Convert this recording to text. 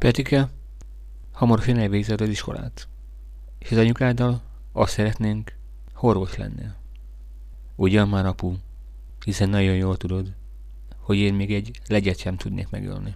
Petike, hamarosan elvégzed az iskolát, és az anyukáddal azt szeretnénk, orvos lennél. Ugyan már, apu, hiszen nagyon jól tudod, hogy én még egy legyet sem tudnék megölni.